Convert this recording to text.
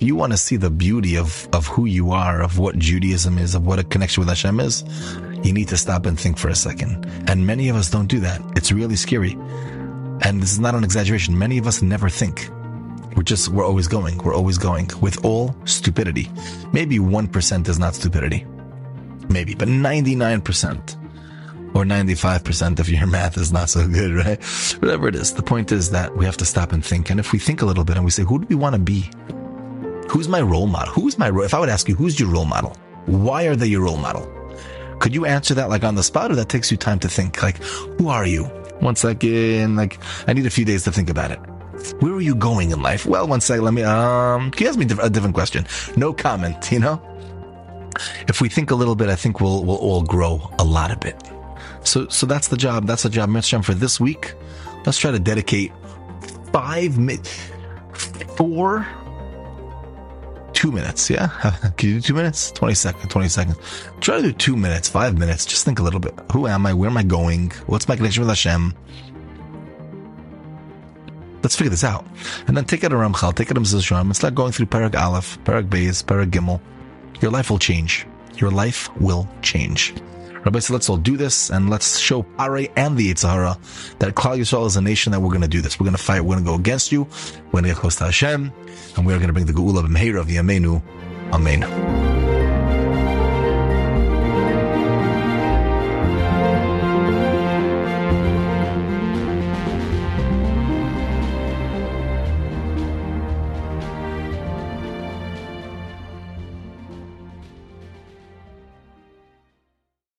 You want to see the beauty of, of who you are, of what Judaism is, of what a connection with Hashem is, you need to stop and think for a second. And many of us don't do that. It's really scary. And this is not an exaggeration. Many of us never think. We're just, we're always going. We're always going with all stupidity. Maybe 1% is not stupidity. Maybe, but 99% or 95% if your math is not so good, right? Whatever it is. The point is that we have to stop and think. And if we think a little bit and we say, who do we want to be? Who's my role model? Who's my role? If I would ask you, who's your role model? Why are they your role model? Could you answer that like on the spot or that takes you time to think? Like, who are you? One second. Like, I need a few days to think about it. Where are you going in life? Well, one second. Let me, um, can you ask me a different question? No comment, you know? If we think a little bit, I think we'll, we'll all grow a lot of bit. So, so that's the job. That's the job, Mitzvah, for this week. Let's try to dedicate five minutes, four, two minutes. Yeah. Can you do two minutes? 20 seconds, 20 seconds. Try to do two minutes, five minutes. Just think a little bit. Who am I? Where am I going? What's my connection with Hashem? Let's figure this out. And then take it a Ramchal, take it a Mizrashim, and start going through Perek Aleph, Perek Beis, Perek Gimel. Your life will change. Your life will change. Rabbi said, let's all do this and let's show Pharaoh and the Yetzer Hara that Klal Yisrael is a nation that we're going to do this. We're going to fight. We're going to go against you. We're going to get close to Hashem and we're going to bring the Geula B'Meir of the Amenu. Amen.